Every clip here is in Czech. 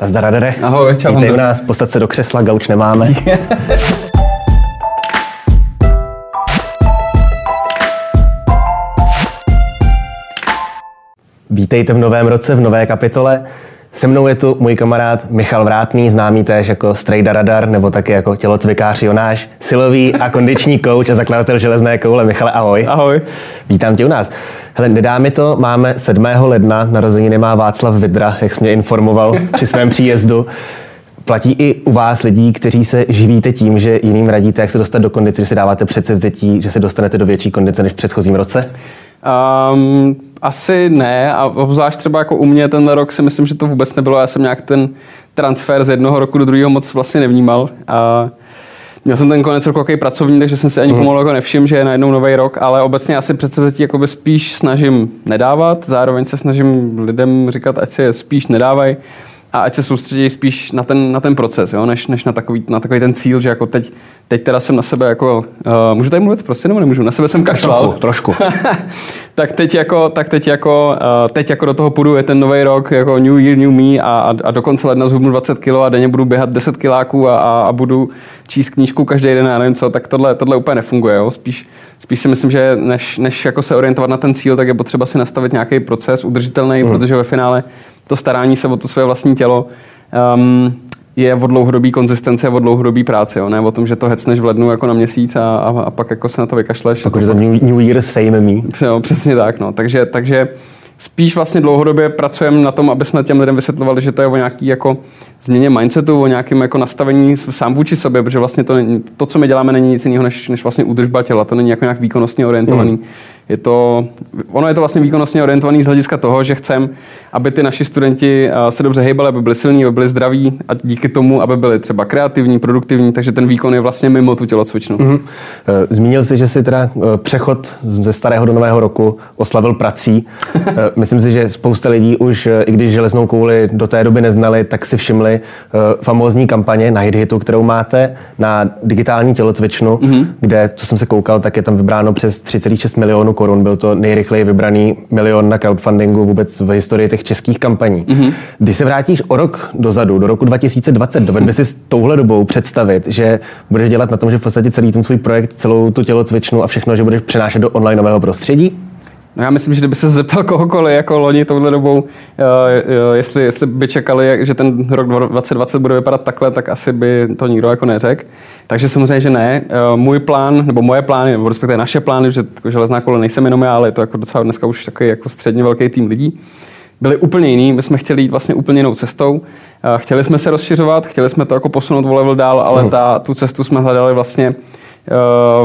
Nazdar, Radere. Ahoj, čau. Vítej u nás, postat se do křesla, gauč nemáme. Vítejte v novém roce, v nové kapitole. Se mnou je tu můj kamarád Michal Vrátný, známý též jako Strejda Radar, nebo taky jako tělocvikář Jonáš, silový a kondiční kouč a zakladatel železné koule. Michale, ahoj. Ahoj. Vítám tě u nás. Hele, nedá mi to, máme 7. ledna, narozeniny má Václav Vidra, jak jsi mě informoval při svém příjezdu. Platí i u vás lidí, kteří se živíte tím, že jiným radíte, jak se dostat do kondice, že si dáváte předsevzetí, že se dostanete do větší kondice než v předchozím roce? Um, asi ne, a obzvlášť třeba jako u mě ten rok si myslím, že to vůbec nebylo. Já jsem nějak ten transfer z jednoho roku do druhého moc vlastně nevnímal. A Měl jsem ten konec roku takový pracovní, takže jsem si ani mm. pomalu jako nevšiml, že je najednou nový rok, ale obecně asi předsevzetí jakoby spíš snažím nedávat, zároveň se snažím lidem říkat, ať si je spíš nedávají a ať se soustředí spíš na ten, na ten proces, jo, než, než na, takový, na takový ten cíl, že jako teď, teď teda jsem na sebe jako, uh, můžu tady mluvit prostě nebo nemůžu, na sebe jsem kašlal. Trošku, trošku. tak teď jako, tak teď jako, uh, teď jako do toho půjdu, je ten nový rok, jako New Year, New Me a, a, a do konce ledna zhubnu 20 kg a denně budu běhat 10 kiláků a, a, a, budu číst knížku každý den, já nevím co, tak tohle, tohle úplně nefunguje, jo. Spíš, spíš si myslím, že než, než jako se orientovat na ten cíl, tak je potřeba si nastavit nějaký proces udržitelný, mm. protože ve finále to starání se o to své vlastní tělo um, je o dlouhodobý konzistence a o dlouhodobý práci, jo? ne o tom, že to hecneš v lednu jako na měsíc a, a, a pak jako se na to vykašleš. Takže to New, New Year same me. Jo, přesně tak. No. Takže, takže spíš vlastně dlouhodobě pracujeme na tom, aby jsme těm lidem vysvětlovali, že to je o nějaký jako změně mindsetu, o nějakém jako nastavení sám vůči sobě, protože vlastně to, to, co my děláme, není nic jiného než, než vlastně údržba těla. To není jako nějak výkonnostně orientovaný. Mm je to, ono je to vlastně výkonnostně orientovaný z hlediska toho, že chcem, aby ty naši studenti eh, se dobře hejbali, aby byli silní, aby byli zdraví a díky tomu, aby byli třeba kreativní, produktivní, takže ten výkon je vlastně mimo tu tělocvičnu. Mm-hmm. Zmínil jsi, že si teda eh, přechod ze starého do nového roku oslavil prací. Myslím si, že spousta lidí už, i když železnou kouli do té doby neznali, tak si všimli famózní kampaně na HitHitu, kterou máte na digitální tělocvičnu, mm-hmm. kde, co jsem se koukal, tak je tam vybráno přes 3,6 milionů korun. Byl to nejrychleji vybraný milion na crowdfundingu vůbec v historii těch českých kampaní. Mm-hmm. Když se vrátíš o rok dozadu, do roku 2020, dovedli si s touhle dobou představit, že budeš dělat na tom, že v podstatě celý ten svůj projekt, celou tu tělocvičnu a všechno, že budeš přenášet do onlineového prostředí? No já myslím, že kdyby se zeptal kohokoliv jako loni touhle dobou, uh, uh, jestli, jestli by čekali, že ten rok 2020 bude vypadat takhle, tak asi by to nikdo jako neřekl. Takže samozřejmě, že ne. Uh, můj plán, nebo moje plány, nebo respektive naše plány, že jako železná kole nejsem jenom já, ale je to jako docela dneska už takový jako středně velký tým lidí, byly úplně jiný. My jsme chtěli jít vlastně úplně jinou cestou. Chtěli jsme se rozšiřovat, chtěli jsme to jako posunout o level dál, ale mhm. ta, tu cestu jsme hledali vlastně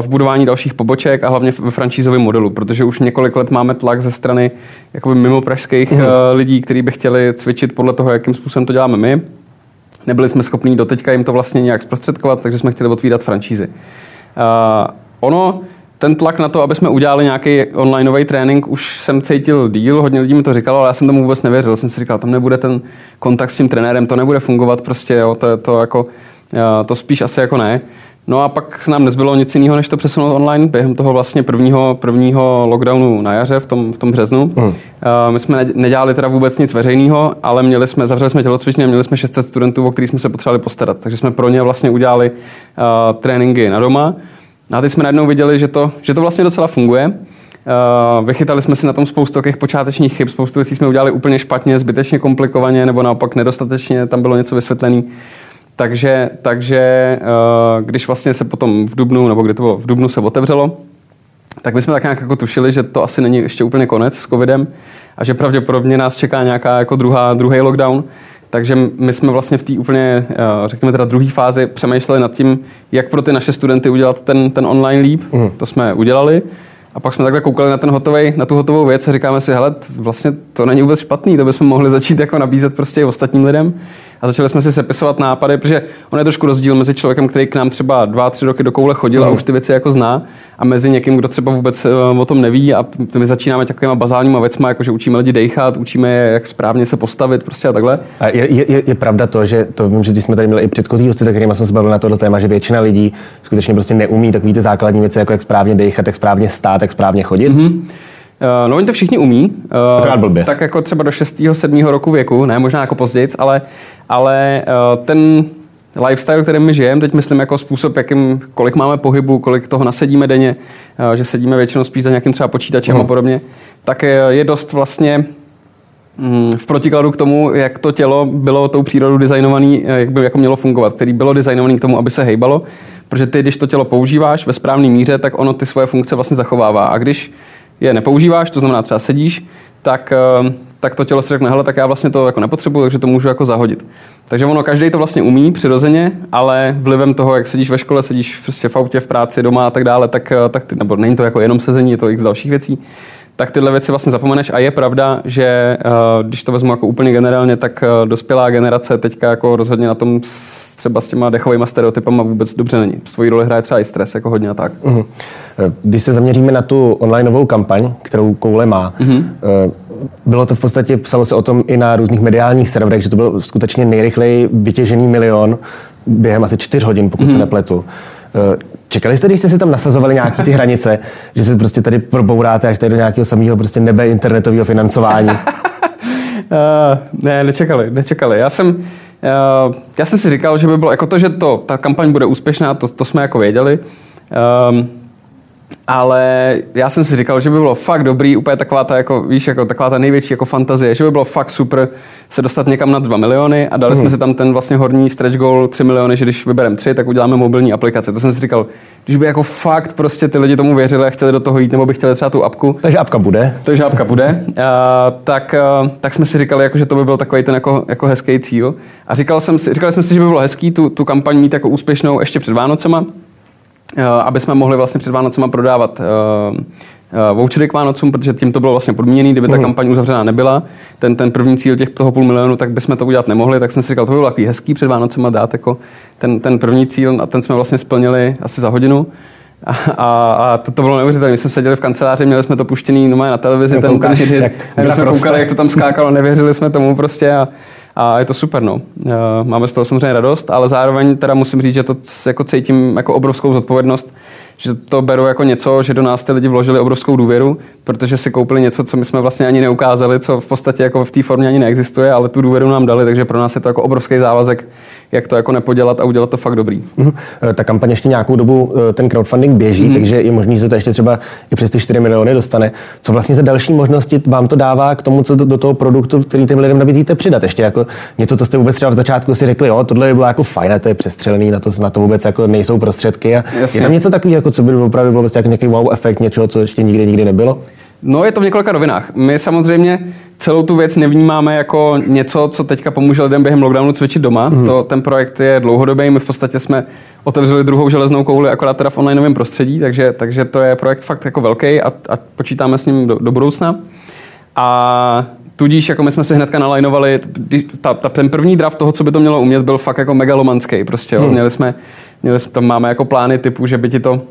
v budování dalších poboček a hlavně ve franšízovém modelu, protože už několik let máme tlak ze strany jakoby mimo pražských mm. lidí, kteří by chtěli cvičit podle toho, jakým způsobem to děláme my. Nebyli jsme schopni doteďka jim to vlastně nějak zprostředkovat, takže jsme chtěli otvírat franšízy. Uh, ono, ten tlak na to, aby jsme udělali nějaký onlineový trénink, už jsem cítil díl, hodně lidí mi to říkalo, ale já jsem tomu vůbec nevěřil. Jsem si říkal, tam nebude ten kontakt s tím trenérem, to nebude fungovat prostě, jo, to, to, jako, to spíš asi jako ne. No a pak nám nezbylo nic jiného, než to přesunout online během toho vlastně prvního, prvního lockdownu na jaře v tom, v tom březnu. Mm. Uh, my jsme nedělali teda vůbec nic veřejného, ale měli jsme, zavřeli jsme tělocvičně a měli jsme 600 studentů, o kterých jsme se potřebovali postarat. Takže jsme pro ně vlastně udělali uh, tréninky na doma. A teď jsme najednou viděli, že to, že to vlastně docela funguje. Uh, vychytali jsme si na tom spoustu takových počátečních chyb, spoustu věcí jsme udělali úplně špatně, zbytečně komplikovaně, nebo naopak nedostatečně, tam bylo něco vysvětlené. Takže, takže eh, když vlastně se potom v Dubnu, nebo kdy to bylo v Dubnu se otevřelo, tak my jsme tak nějak jako tušili, že to asi není ještě úplně konec s covidem a že pravděpodobně nás čeká nějaká jako druhá, druhý lockdown. Takže my jsme vlastně v té úplně, eh, řekněme teda druhé fázi přemýšleli nad tím, jak pro ty naše studenty udělat ten, ten online líp. Mm. To jsme udělali. A pak jsme takhle koukali na, ten hotový, na tu hotovou věc a říkáme si, hele, vlastně to není vůbec špatný, to bychom mohli začít jako nabízet prostě i ostatním lidem a začali jsme si sepisovat nápady, protože on je trošku rozdíl mezi člověkem, který k nám třeba dva, tři roky do koule chodil mm. a už ty věci jako zná, a mezi někým, kdo třeba vůbec eh, o tom neví a my začínáme takovýma bazálníma věcmi, jako že učíme lidi dechat, učíme je, jak správně se postavit prostě a takhle. A je, je, je pravda to, že to vím, že když jsme tady měli i předchozí hosty, kterými jsem se bavil na tohle téma, že většina lidí skutečně prostě neumí takové ty základní věci, jako jak správně dechat, jak správně stát, jak správně chodit. Mm-hmm. No oni to všichni umí. Akorát blbě. Tak jako třeba do 6. 7. roku věku, ne možná jako později, ale, ale ten lifestyle, kterým my žijeme, teď myslím jako způsob, jakým, kolik máme pohybu, kolik toho nasedíme denně, že sedíme většinou spíš za nějakým třeba počítačem mm. a podobně, tak je dost vlastně mm, v protikladu k tomu, jak to tělo bylo tou přírodou designovaný, jak by jako mělo fungovat, který bylo designovaný k tomu, aby se hejbalo, protože ty, když to tělo používáš ve správné míře, tak ono ty svoje funkce vlastně zachovává. A když je nepoužíváš, to znamená třeba sedíš, tak, eh, tak to tělo si řekne, hele, tak já vlastně to jako nepotřebuji, takže to můžu jako zahodit. Takže ono, každý to vlastně umí přirozeně, ale vlivem toho, jak sedíš ve škole, sedíš prostě v autě, v práci, doma a tak dále, tak, eh, tak ty, nebo není to jako jenom sezení, je to x dalších věcí, tak tyhle věci vlastně zapomeneš a je pravda, že eh, když to vezmu jako úplně generálně, tak dospělá generace teďka jako rozhodně na tom třeba s těma dechovými stereotypama vůbec dobře není. Svoji roli hraje třeba i stres, jako hodně a tak. Uh-huh. Když se zaměříme na tu onlineovou kampaň, kterou Koule má, uh-huh. bylo to v podstatě, psalo se o tom i na různých mediálních serverech, že to byl skutečně nejrychleji vytěžený milion během asi čtyř hodin, pokud uh-huh. se nepletu. Eh, čekali jste, když jste si tam nasazovali nějaké ty hranice, že se prostě tady probouráte až tady do nějakého samého prostě nebe internetového financování? uh, ne, nečekali, nečekali. Já jsem, já jsem si říkal, že by bylo jako to, že to, ta kampaň bude úspěšná, to, to jsme jako věděli. Um, ale já jsem si říkal, že by bylo fakt dobrý, úplně taková ta, jako, víš, jako taková ta největší jako fantazie, že by bylo fakt super se dostat někam na 2 miliony a dali mm. jsme si tam ten vlastně horní stretch goal 3 miliony, že když vybereme 3, tak uděláme mobilní aplikace. To jsem si říkal, když by jako fakt prostě ty lidi tomu věřili a chtěli do toho jít, nebo by chtěli třeba tu apku. Takže apka bude. Takže apka bude. uh, tak, uh, tak jsme si říkali, jako, že to by byl takový ten jako, jako hezký cíl. A říkal jsem si, říkali jsme si, že by bylo hezký tu, tu kampaň mít jako úspěšnou ještě před Vánocema aby jsme mohli vlastně před Vánocema prodávat uh, vouchery k Vánocům, protože tím to bylo vlastně podmíněný, kdyby ta uh kampaň uzavřená nebyla, ten, ten první cíl těch toho půl milionu, tak bychom to udělat nemohli, tak jsem si říkal, to by bylo takový hezký před Vánocema dát jako ten, ten první cíl a ten jsme vlastně splnili asi za hodinu. A, a, a to, to bylo neuvěřitelné. My jsme seděli v kanceláři, měli jsme to puštěný no, na televizi, ten, ten hit, jak, jsme koukali, jak to tam skákalo, nevěřili jsme tomu prostě a, a je to super, no. Máme z toho samozřejmě radost, ale zároveň teda musím říct, že to jako cítím jako obrovskou zodpovědnost, že to beru jako něco, že do nás ty lidi vložili obrovskou důvěru, protože si koupili něco, co my jsme vlastně ani neukázali, co v podstatě jako v té formě ani neexistuje, ale tu důvěru nám dali, takže pro nás je to jako obrovský závazek, jak to jako nepodělat a udělat to fakt dobrý. Uh-huh. Ta kampaň ještě nějakou dobu eh, ten crowdfunding běží, uh-huh. takže je možný, že to ještě třeba i přes ty 4 miliony dostane. Co vlastně za další možnosti vám to dává k tomu, co do, do toho produktu, který těm lidem nabízíte, přidat? Ještě jako něco, co jste vůbec třeba v začátku si řekli, jo, tohle by bylo jako fajn, to je přestřelený, na to, na to vůbec jako nejsou prostředky. A je tam něco takového, jako co by opravdu bylo vlastně jako nějaký wow efekt, něčeho, co ještě nikdy nikdy nebylo? No, je to v několika rovinách. My samozřejmě celou tu věc nevnímáme jako něco, co teďka pomůže lidem během lockdownu cvičit doma. Mm. To, ten projekt je dlouhodobý. My v podstatě jsme otevřeli druhou železnou kouli, akorát teda v onlineovém prostředí, takže, takže to je projekt fakt jako velký a, a počítáme s ním do, do budoucna. A tudíž jako my jsme si hnedka nalajnovali, ta, ta, ten první draft toho, co by to mělo umět, byl fakt jako megalomanský. Prostě, mm. Měli jsme, měli jsme, tam máme jako plány typu, že by ti to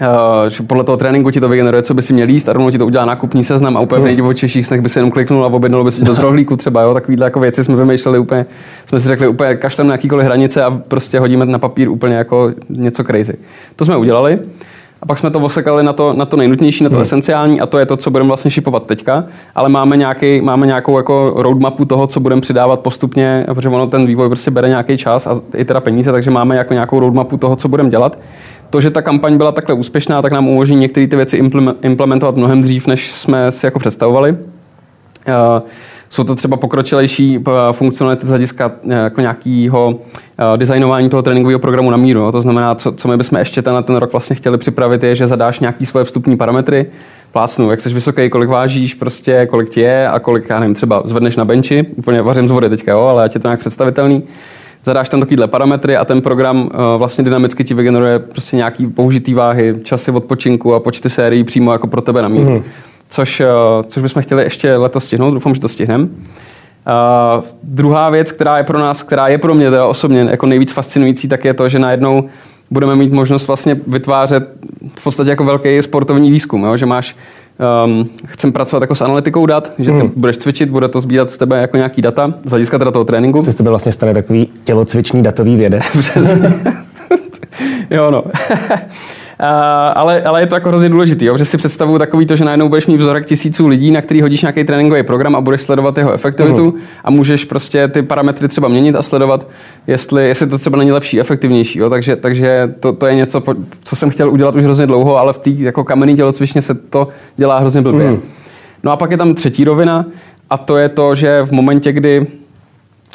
Uh, podle toho tréninku ti to vygeneruje, co by si měl jíst a rovnou ti to udělá nákupní seznam a úplně v nejdivočejších snech by si jenom kliknul a objednalo by si to z rohlíku třeba, jo, takovýhle jako věci jsme vymýšleli úplně, jsme si řekli úplně kašlem na jakýkoliv hranice a prostě hodíme na papír úplně jako něco crazy. To jsme udělali. A pak jsme to osekali na to, na to nejnutnější, na to hmm. esenciální a to je to, co budeme vlastně šipovat teďka, ale máme, nějaký, máme nějakou jako roadmapu toho, co budeme přidávat postupně, protože ono ten vývoj prostě bere nějaký čas a i teda peníze, takže máme jako nějakou roadmapu toho, co budeme dělat to, že ta kampaň byla takhle úspěšná, tak nám umožní některé ty věci implementovat mnohem dřív, než jsme si jako představovali. Eh, jsou to třeba pokročilejší eh, funkcionality z hlediska eh, jako nějakého designování toho tréninkového programu na míru. To znamená, co, co my bychom ještě ten, ten rok vlastně chtěli připravit, je, že zadáš nějaký svoje vstupní parametry, plácnu, jak jsi vysoký, kolik vážíš, prostě, kolik ti je a kolik, já nevím, třeba zvedneš na benči, úplně vařím z vody teďka, jo, ale ať je to nějak představitelný zadáš tam takovýhle parametry a ten program uh, vlastně dynamicky ti vygeneruje prostě nějaký použitý váhy, časy odpočinku a počty sérií přímo jako pro tebe na míru. Mm. Což, uh, což bychom chtěli ještě letos stihnout, doufám, že to stihneme. Uh, druhá věc, která je pro nás, která je pro mě teda osobně jako nejvíc fascinující, tak je to, že najednou budeme mít možnost vlastně vytvářet v podstatě jako velký sportovní výzkum, jo? že máš um, chcem pracovat jako s analytikou dat, že ty hmm. budeš cvičit, bude to sbírat z tebe jako nějaký data, z hlediska teda toho tréninku. Se z tebe vlastně stane takový tělocvičný datový vědec. jo, no. Ale, ale je to jako hrozně důležité, že si představuju takový to, že najednou budeš mít vzorek tisíců lidí, na který hodíš nějaký tréninkový program a budeš sledovat jeho efektivitu uh-huh. a můžeš prostě ty parametry třeba měnit a sledovat, jestli, jestli to třeba není lepší, efektivnější. Jo? Takže, takže to, to, je něco, co jsem chtěl udělat už hrozně dlouho, ale v té jako kamenné tělocvičně se to dělá hrozně blbě. Uh-huh. No a pak je tam třetí rovina a to je to, že v momentě, kdy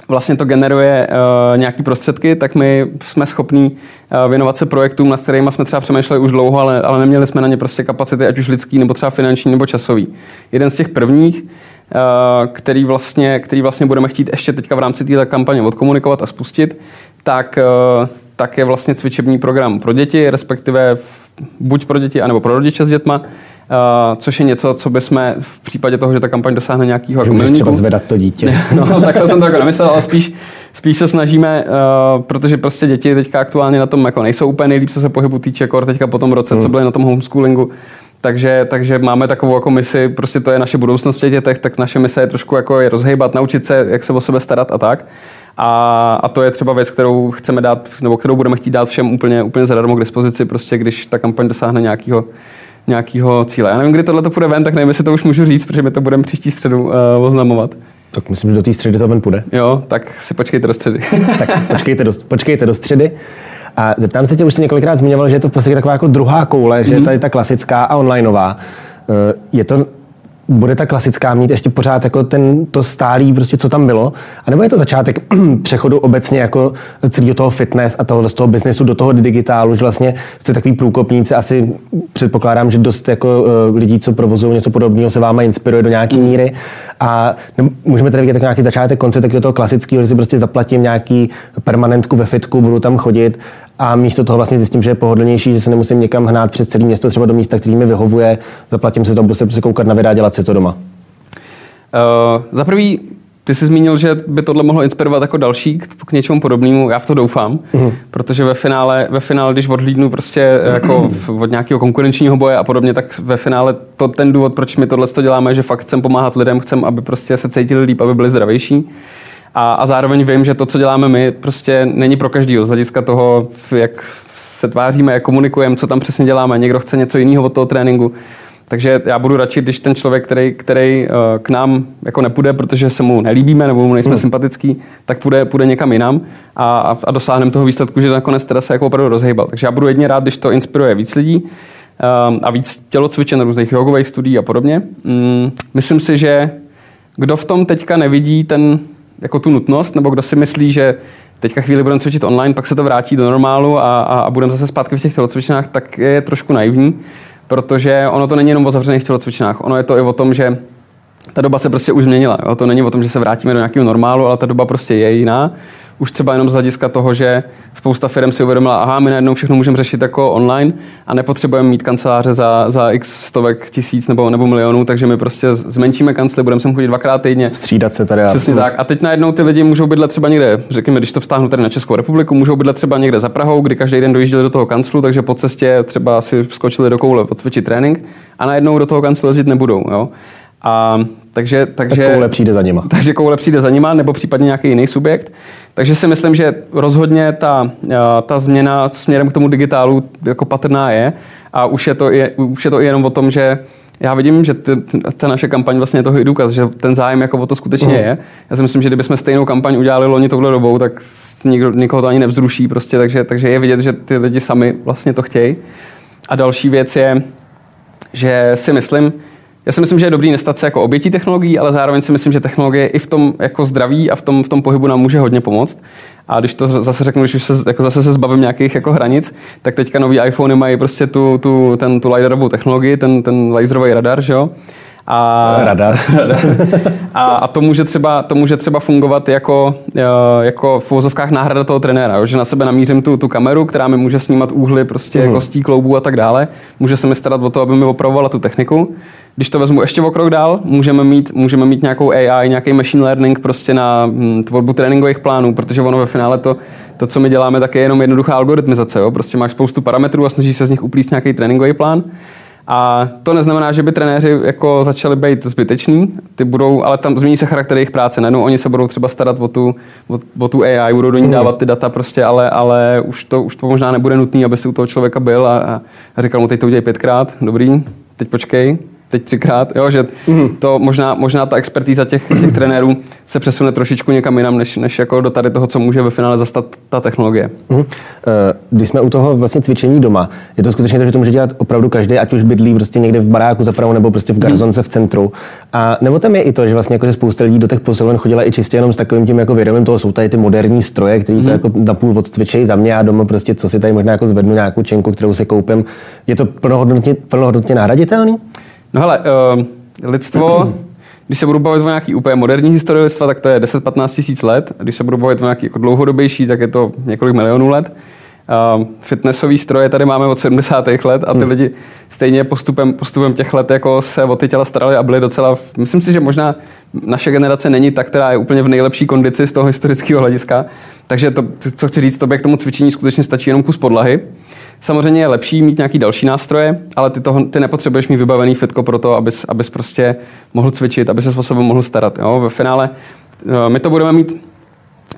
vlastně to generuje uh, nějaký prostředky, tak my jsme schopní uh, věnovat se projektům, nad kterými jsme třeba přemýšleli už dlouho, ale, ale neměli jsme na ně prostě kapacity, ať už lidský, nebo třeba finanční, nebo časový. Jeden z těch prvních, uh, který, vlastně, který vlastně budeme chtít ještě teďka v rámci této kampaně odkomunikovat a spustit, tak, uh, tak je vlastně cvičební program pro děti, respektive buď pro děti, anebo pro rodiče s dětma, Uh, což je něco, co bychom v případě toho, že ta kampaň dosáhne nějakého jako Můžeš třeba zvedat to dítě. no, tak to jsem to jako nemyslel, ale spíš, spíš se snažíme, uh, protože prostě děti teďka aktuálně na tom jako nejsou úplně nejlíp, co se pohybu týče, kor teďka po tom roce, hmm. co byly na tom homeschoolingu, takže, takže máme takovou jako misi, prostě to je naše budoucnost v těch dětech, tak naše mise je trošku jako je rozhejbat, naučit se, jak se o sebe starat a tak. A, a to je třeba věc, kterou chceme dát, nebo kterou budeme chtít dát všem úplně, úplně zadarmo k dispozici, prostě když ta kampaň dosáhne nějakého nějakého cíle. Já nevím, kdy tohle to půjde ven, tak nevím, jestli to už můžu říct, protože my to budeme příští středu uh, oznamovat. Tak myslím, že do té středy to ven půjde. Jo, tak si počkejte do středy. tak počkejte do, počkejte do středy. A zeptám se tě, už jsi několikrát zmiňoval, že je to v podstatě taková jako druhá koule, mm-hmm. že je mhm. tady ta klasická a onlineová. Eh, je to bude ta klasická mít ještě pořád jako ten, to stálý, prostě co tam bylo? A nebo je to začátek přechodu obecně jako celého toho fitness a toho, z toho biznesu do toho digitálu, že vlastně jste takový průkopníci, asi předpokládám, že dost jako uh, lidí, co provozují něco podobného, se váma inspiruje do nějaké míry. A můžeme tady vidět jako nějaký začátek, konce takového toho klasického, že si prostě zaplatím nějaký permanentku ve fitku, budu tam chodit a místo toho vlastně zjistím, že je pohodlnější, že se nemusím někam hnát přes celé město, třeba do místa, který mi vyhovuje, zaplatím si to, budu se prostě koukat na videa, dělat si to doma. Uh, za prvý, ty jsi zmínil, že by tohle mohlo inspirovat jako další k, k něčemu podobnému. Já v to doufám, mm. protože ve finále, ve finále, když odhlídnu prostě jako od nějakého konkurenčního boje a podobně, tak ve finále to ten důvod, proč my tohle děláme, že fakt chcem pomáhat lidem, chcem, aby prostě se cítili líp, aby byli zdravější. A, a zároveň vím, že to, co děláme my, prostě není pro každého z hlediska toho, jak se tváříme, jak komunikujeme, co tam přesně děláme. Někdo chce něco jiného od toho tréninku. Takže já budu radši, když ten člověk, který, který uh, k nám jako nepůjde, protože se mu nelíbíme nebo mu nejsme hmm. sympatický, tak půjde, půjde někam jinam a, a, dosáhneme toho výsledku, že nakonec teda se jako opravdu rozhejbal. Takže já budu jedně rád, když to inspiruje víc lidí um, a víc tělocvičen, různých jogových studií a podobně. Um, myslím si, že kdo v tom teďka nevidí ten jako tu nutnost, nebo kdo si myslí, že teďka chvíli budeme cvičit online, pak se to vrátí do normálu a, a, a budeme zase zpátky v těch tělocvičnách, tak je trošku naivní, protože ono to není jenom o zavřených tělocvičnách, ono je to i o tom, že ta doba se prostě už změnila. Jo? To není o tom, že se vrátíme do nějakého normálu, ale ta doba prostě je jiná už třeba jenom z hlediska toho, že spousta firm si uvědomila, aha, my najednou všechno můžeme řešit jako online a nepotřebujeme mít kanceláře za, za x stovek tisíc nebo, nebo milionů, takže my prostě zmenšíme kancely, budeme sem chodit dvakrát týdně. Střídat se tady. Přesně tak. A teď najednou ty lidi můžou bydlet třeba někde, řekněme, když to vztáhnu tady na Českou republiku, můžou bydlet třeba někde za Prahou, kdy každý den dojížděli do toho kanclu, takže po cestě třeba si skočili do koule podcvičit trénink a najednou do toho kanclu jezdit nebudou. Jo? A takže, takže, tak koule přijde za nima. Takže koule přijde za nima, nebo případně nějaký jiný subjekt. Takže si myslím, že rozhodně ta, eh, ta změna směrem k tomu digitálu jako patrná je a už je to, je, už je to i jenom o tom, že já vidím, že ty, ta naše kampaň vlastně je toho i důkaz, že ten zájem jako o to skutečně uh-huh. je. Já si myslím, že kdybychom stejnou kampaň udělali loni touhle dobou, tak nikdo, nikoho to ani nevzruší prostě, takže, takže je vidět, že ty lidi sami vlastně to chtějí. A další věc je, že si myslím, já si myslím, že je dobrý nestat se jako obětí technologií, ale zároveň si myslím, že technologie i v tom jako zdraví a v tom, v tom pohybu nám může hodně pomoct. A když to zase řeknu, když už se, jako zase se zbavím nějakých jako hranic, tak teďka nový iPhony mají prostě tu, tu, ten, tu LiDARovou technologii, ten, ten laserový radar, že jo? A, radar. a, a to, může třeba, to může třeba fungovat jako, eh, jako v vozovkách náhrada toho trenéra, jo? že na sebe namířím tu, tu kameru, která mi může snímat úhly prostě mm. kostí, kloubů a tak dále. Může se mi starat o to, aby mi opravovala tu techniku. Když to vezmu ještě o krok dál, můžeme mít, můžeme mít nějakou AI, nějaký machine learning prostě na hm, tvorbu tréninkových plánů, protože ono ve finále to, to co my děláme, tak je jenom jednoduchá algoritmizace. Jo? Prostě máš spoustu parametrů a snažíš se z nich uplíst nějaký tréninkový plán. A to neznamená, že by trenéři jako začali být zbyteční, ty budou, ale tam změní se charakter jejich práce. Najednou oni se budou třeba starat o tu, o, o tu AI, budou do ní hmm. dávat ty data prostě, ale, ale už, to, už to možná nebude nutné, aby si u toho člověka byl a, a říkal mu, teď to udělej pětkrát, dobrý, teď počkej, teď třikrát, jo, že mm. to možná, možná ta expertíza těch, těch trenérů se přesune trošičku někam jinam, než, než jako do tady toho, co může ve finále zastat ta technologie. Mm. Když jsme u toho vlastně cvičení doma, je to skutečně to, že to může dělat opravdu každý, ať už bydlí prostě někde v baráku zapravo nebo prostě v mhm. garzonce v centru. A nebo tam je i to, že vlastně jako, že spousta lidí do těch posiloven chodila i čistě jenom s takovým tím jako vědomím toho, jsou tady ty moderní stroje, které to mm. jako na půl odcvičejí za mě a doma prostě, co si tady možná jako zvednu nějakou čenku, kterou si koupím. Je to plnohodnotně, plnohodnotně nahraditelný? No hele, uh, lidstvo, když se budu bavit o nějaký úplně moderní historii lidstva, tak to je 10-15 tisíc let. Když se budu bavit o nějaký jako dlouhodobější, tak je to několik milionů let. Uh, fitnessový stroje tady máme od 70. let a ty hmm. lidi stejně postupem, postupem těch let jako se o ty těla starali a byli docela, myslím si, že možná naše generace není ta, která je úplně v nejlepší kondici z toho historického hlediska. Takže to, co chci říct, tobě k tomu cvičení skutečně stačí jenom kus podlahy. Samozřejmě je lepší mít nějaký další nástroje, ale ty, toho, ty nepotřebuješ mít vybavený fitko pro to, abys, abys prostě mohl cvičit, aby se o sebe mohl starat. Jo? Ve finále eh, my to budeme mít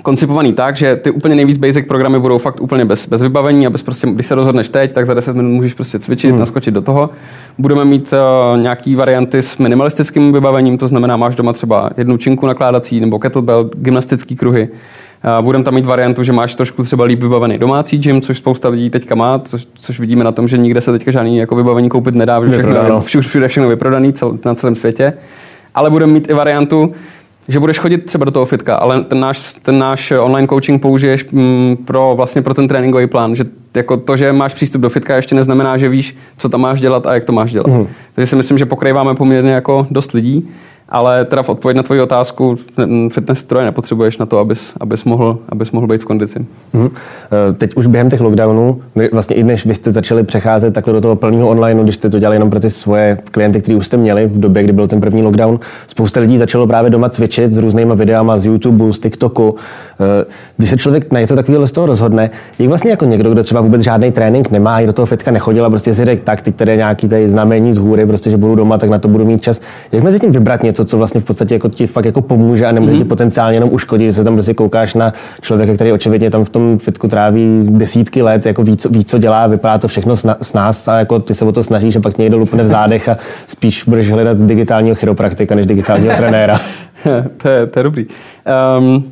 koncipovaný tak, že ty úplně nejvíc basic programy budou fakt úplně bez, bez vybavení a bez prostě, když se rozhodneš teď, tak za 10 minut můžeš prostě cvičit, hmm. naskočit do toho. Budeme mít uh, nějaký varianty s minimalistickým vybavením, to znamená, máš doma třeba jednu činku nakládací nebo kettlebell, gymnastický kruhy, Budeme tam mít variantu, že máš trošku třeba líp vybavený domácí gym, což spousta lidí teďka má, což, což vidíme na tom, že nikde se teďka žádný jako vybavení koupit nedá, že všechno, všude, všude všechno vyprodaný cel, na celém světě. Ale budeme mít i variantu, že budeš chodit třeba do toho fitka, ale ten náš, ten náš online coaching použiješ mm, pro, vlastně pro ten tréninkový plán, že jako to, že máš přístup do fitka, ještě neznamená, že víš, co tam máš dělat a jak to máš dělat. Mm. Takže si myslím, že pokrýváme poměrně jako dost lidí ale teda v odpověď na tvoji otázku, fitness stroje nepotřebuješ na to, abys, abys, mohl, abys mohl být v kondici. Mm-hmm. Teď už během těch lockdownů, vlastně i než vy jste začali přecházet takhle do toho plného online, když jste to dělali jenom pro ty svoje klienty, který už jste měli v době, kdy byl ten první lockdown, spousta lidí začalo právě doma cvičit s různýma videama z YouTube, z TikToku. Eh, když se člověk na něco takového z toho rozhodne, je vlastně jako někdo, kdo třeba vůbec žádný trénink nemá, i do toho fitka nechodil a prostě si řekl, tak teď tady nějaký tady znamení z hůry, prostě, že budu doma, tak na to budu mít čas. Jak mezi tím vybrat něco, co vlastně v podstatě jako ti fakt jako pomůže a nemůže mm-hmm. ti potenciálně jenom uškodit, že se tam prostě koukáš na člověka, který očividně tam v tom fitku tráví desítky let, jako ví, co, ví, co dělá, vypadá to všechno s, s nás a jako ty se o to snažíš a pak někdo lupne v zádech a spíš budeš hledat digitálního chiropraktika než digitálního trenéra. to, je, to je dobrý. Um,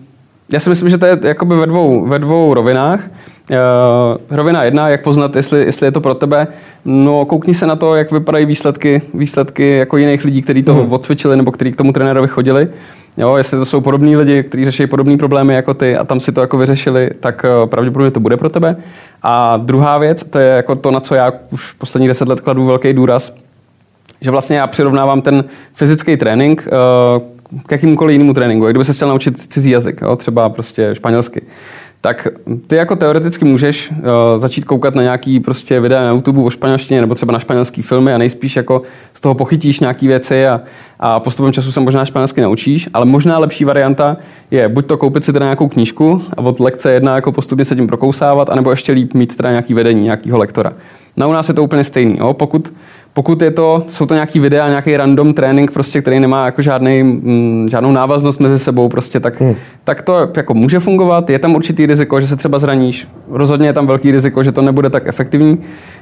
já si myslím, že to je jakoby ve dvou, ve dvou rovinách. Uh, rovina jedna, jak poznat, jestli, jestli je to pro tebe. No, koukni se na to, jak vypadají výsledky, výsledky jako jiných lidí, kteří toho mm. odcvičili nebo kteří k tomu trenérovi chodili. Jo, jestli to jsou podobní lidi, kteří řeší podobné problémy jako ty a tam si to jako vyřešili, tak uh, pravděpodobně to bude pro tebe. A druhá věc, to je jako to, na co já už poslední deset let kladu velký důraz, že vlastně já přirovnávám ten fyzický trénink uh, k jakýmkoliv jinému tréninku. Kdyby se chtěl naučit cizí jazyk, jo, třeba prostě španělsky, tak ty jako teoreticky můžeš uh, začít koukat na nějaký prostě videa na YouTube o španělštině nebo třeba na španělský filmy a nejspíš jako z toho pochytíš nějaké věci a, a postupem času se možná španělsky naučíš, ale možná lepší varianta je buď to koupit si teda nějakou knížku a od lekce jedna jako postupně se tím prokousávat, anebo ještě líp mít teda nějaký vedení, nějakého lektora. Na u nás je to úplně stejný. Jo? Pokud pokud je to, jsou to nějaký videa, nějaký random trénink, prostě, který nemá jako žádný, m, mm, žádnou návaznost mezi sebou, prostě, tak, hmm. tak to jako může fungovat. Je tam určitý riziko, že se třeba zraníš. Rozhodně je tam velký riziko, že to nebude tak efektivní.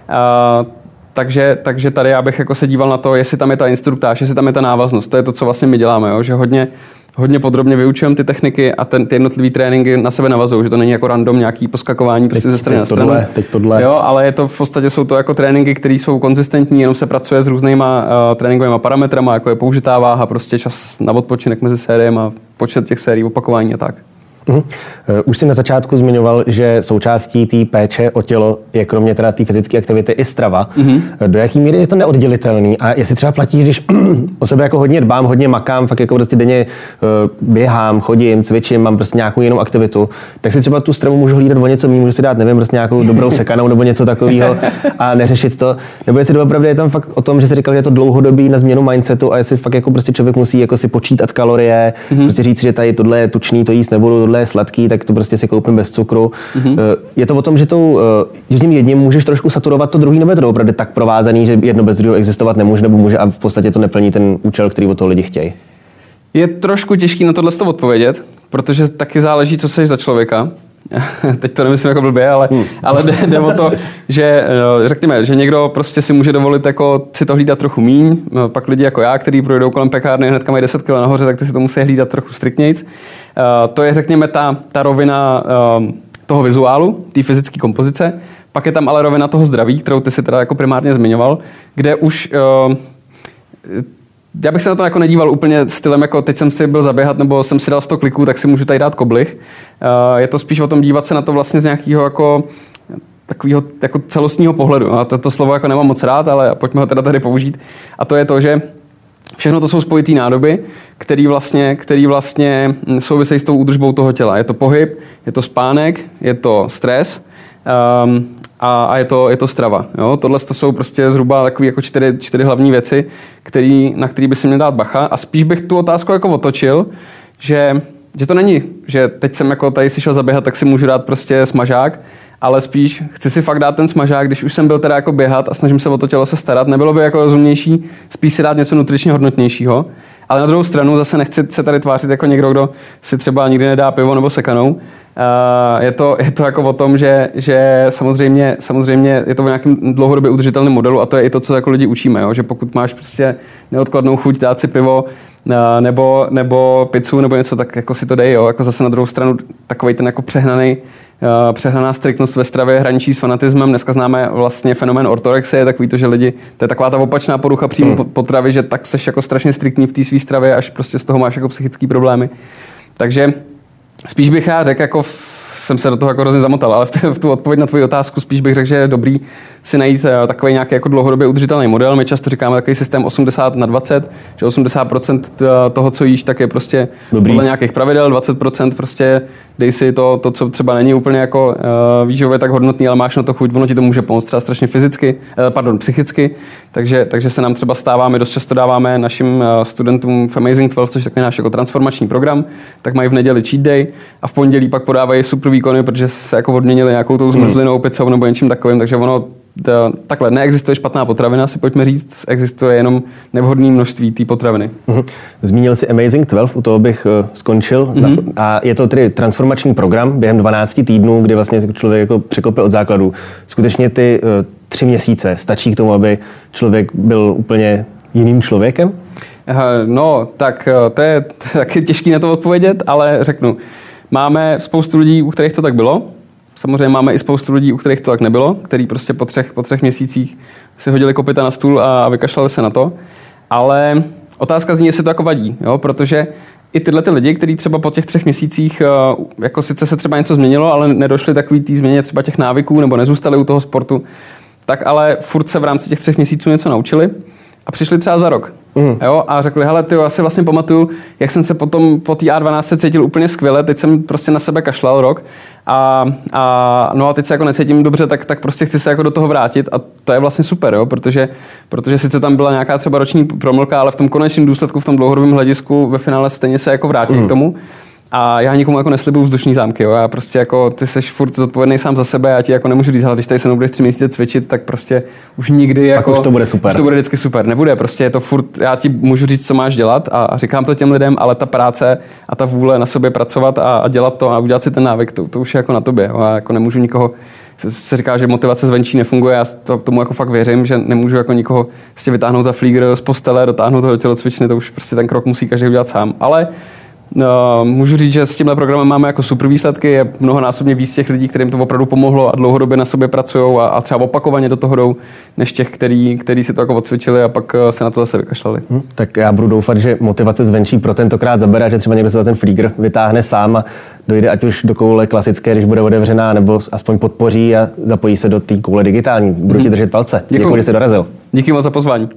A, takže, takže tady já bych jako se díval na to, jestli tam je ta instruktáž, jestli tam je ta návaznost. To je to, co vlastně my děláme, jo? že hodně, hodně podrobně vyučujeme ty techniky a ten, ty jednotlivé tréninky na sebe navazují, že to není jako random nějaký poskakování prostě teď, ze strany na stranu. Tohle, teď tohle. Jo, ale je to v podstatě jsou to jako tréninky, které jsou konzistentní, jenom se pracuje s různýma uh, tréninkovými parametrama, jako je použitá váha, prostě čas na odpočinek mezi sériemi a počet těch sérií, opakování a tak. Uh-huh. Už jsi na začátku zmiňoval, že součástí té péče o tělo je kromě teda té fyzické aktivity i strava. Uh-huh. Do jaký míry je to neoddělitelný? A jestli třeba platí, když o sebe jako hodně dbám, hodně makám, fakt jako prostě denně uh, běhám, chodím, cvičím, mám prostě nějakou jinou aktivitu, tak si třeba tu stravu můžu hlídat o něco méně, můžu si dát, nevím, prostě nějakou dobrou sekanou nebo něco takového a neřešit to. Nebo jestli opravdu je tam fakt o tom, že si říkal, že je to dlouhodobý na změnu mindsetu a jestli fakt jako prostě člověk musí jako si počítat kalorie, uh-huh. prostě říct, že tady tohle je tučný, to jíst nebudu, tohle tohle je sladký, tak to prostě si koupím bez cukru. Mm-hmm. Je to o tom, že, tou, že tím jedním můžeš trošku saturovat to druhý, nebo je to opravdu tak provázaný, že jedno bez druhého existovat nemůže, nebo může a v podstatě to neplní ten účel, který od toho lidi chtějí? Je trošku těžký na tohle odpovědět, protože taky záleží, co jsi za člověka. teď to nemyslím jako blbě, ale, hmm. ale jde, jde, o to, že eh, řekněme, že někdo prostě si může dovolit jako si to hlídat trochu míň, no, pak lidi jako já, kteří projdou kolem pekárny hnedka mají 10 kg nahoře, tak ty si to musí hlídat trochu striktnějc. Uh, to je, řekněme, ta, ta rovina toho vizuálu, té fyzické kompozice. Pak je tam ale rovina toho zdraví, kterou ty si teda jako primárně zmiňoval, kde už já bych se na to jako nedíval úplně stylem, jako teď jsem si byl zaběhat nebo jsem si dal 100 kliků, tak si můžu tady dát koblich. Uh, je to spíš o tom dívat se na to vlastně z nějakého jako takového jako celostního pohledu. A to, to slovo jako nemám moc rád, ale pojďme ho teda tady použít. A to je to, že všechno to jsou spojitý nádoby, který vlastně, který vlastně souvisejí s tou údržbou toho těla. Je to pohyb, je to spánek, je to stres. Um, a, a je, to, je to strava. Jo? Tohle to jsou prostě zhruba takové jako čtyři, čtyři hlavní věci, který, na které by si měl dát bacha. A spíš bych tu otázku jako otočil, že, že to není, že teď jsem jako tady si šel zaběhat, tak si můžu dát prostě smažák, ale spíš chci si fakt dát ten smažák, když už jsem byl teda jako běhat a snažím se o to tělo se starat, nebylo by jako rozumnější spíš si dát něco nutričně hodnotnějšího. Ale na druhou stranu zase nechci se tady tvářit jako někdo, kdo si třeba nikdy nedá pivo nebo sekanou, je, to, je to jako o tom, že, že samozřejmě, samozřejmě je to v nějakém dlouhodobě udržitelném modelu a to je i to, co jako lidi učíme, jo? že pokud máš prostě neodkladnou chuť dát si pivo uh, nebo, nebo pizzu nebo něco, tak jako si to dej, jo? jako zase na druhou stranu takový ten jako přehnaný Uh, přehnaná striktnost ve stravě hraničí s fanatismem. Dneska známe vlastně fenomén ortorexie, takový to, že lidi, to je taková ta opačná porucha příjmu hmm. potravy, že tak seš jako strašně striktní v té své stravě, až prostě z toho máš jako psychické problémy. Takže Spíš bych já řekl, jako jsem se do toho jako hrozně zamotal, ale v, v tu odpověď na tvoji otázku spíš bych řekl, že je dobrý si najít uh, takový nějaký jako dlouhodobě udržitelný model. My často říkáme takový systém 80 na 20, že 80% toho, co jíš, tak je prostě dobrý. podle nějakých pravidel, 20% prostě dej si to, to, co třeba není úplně jako uh, výživově tak hodnotný, ale máš na to chuť, ono ti to může pomoct třeba strašně fyzicky, uh, pardon, psychicky, takže, takže se nám třeba stává, my dost často dáváme našim studentům v Amazing 12, což je takový náš jako transformační program, tak mají v neděli cheat day a v pondělí pak podávají super výkony, protože se jako odměnili nějakou tou zmrzlinou, hmm. pizzou nebo něčím takovým, takže ono to, takhle, neexistuje špatná potravina, si pojďme říct, existuje jenom nevhodné množství té potraviny. Mm-hmm. Zmínil si Amazing 12, u toho bych uh, skončil. Mm-hmm. A je to tedy transformační program během 12 týdnů, kdy vlastně člověk jako překopil od základu. Skutečně ty uh, tři měsíce stačí k tomu, aby člověk byl úplně jiným člověkem? No, tak eh, to je taky těžké na to odpovědět, ale řeknu. Máme spoustu lidí, u kterých to tak bylo, Samozřejmě máme i spoustu lidí, u kterých to tak nebylo, který prostě po třech, po třech měsících si hodili kopita na stůl a vykašlali se na to. Ale otázka zní, jestli to jako vadí, jo? protože i tyhle ty lidi, kteří třeba po těch třech měsících, eh, jako sice se třeba něco změnilo, ale nedošli takový tý změně třeba těch návyků nebo nezůstali u toho sportu, tak ale furt se v rámci těch třech měsíců něco naučili a přišli třeba za rok. Mm. Jo, a řekli, hele, ty já si vlastně pamatuju, jak jsem se potom po té A12 cítil úplně skvěle, teď jsem prostě na sebe kašlal rok a, a, no a teď se jako necítím dobře, tak, tak prostě chci se jako do toho vrátit a to je vlastně super, jo, protože, protože sice tam byla nějaká třeba roční promlka, ale v tom konečném důsledku, v tom dlouhodobém hledisku ve finále stejně se jako vrátí mm. k tomu. A já nikomu jako neslibuju vzdušní zámky, jo. Já prostě jako, ty jsi furt zodpovědný sám za sebe, já ti jako nemůžu říct, ale když tady se mnou budeš tři měsíce cvičit, tak prostě už nikdy jako... už to bude super. Už to bude vždycky super. Nebude, prostě je to furt, já ti můžu říct, co máš dělat a, a říkám to těm lidem, ale ta práce a ta vůle na sobě pracovat a, a dělat to a udělat si ten návyk, to, to už je jako na tobě. Jo. Já jako nemůžu nikoho se říká, že motivace zvenčí nefunguje, já to, tomu jako fakt věřím, že nemůžu jako nikoho prostě vytáhnout za flígr z postele, dotáhnout do tělocvičny, to už prostě ten krok musí každý udělat sám. Ale můžu říct, že s tímhle programem máme jako super výsledky, je mnohonásobně víc těch lidí, kterým to opravdu pomohlo a dlouhodobě na sobě pracují a, a třeba opakovaně do toho jdou, než těch, který, který si to jako odcvičili a pak eh, se na to zase vykašlali. Hmm, tak já budu doufat, že motivace zvenčí pro tentokrát zabere, že třeba někdo se za ten flígr vytáhne sám a dojde ať už do koule klasické, když bude otevřená, nebo aspoň podpoří a zapojí se do té koule digitální. Budu hmm. ti držet palce. Děkuji, že jsi dorazil. Díky moc za pozvání.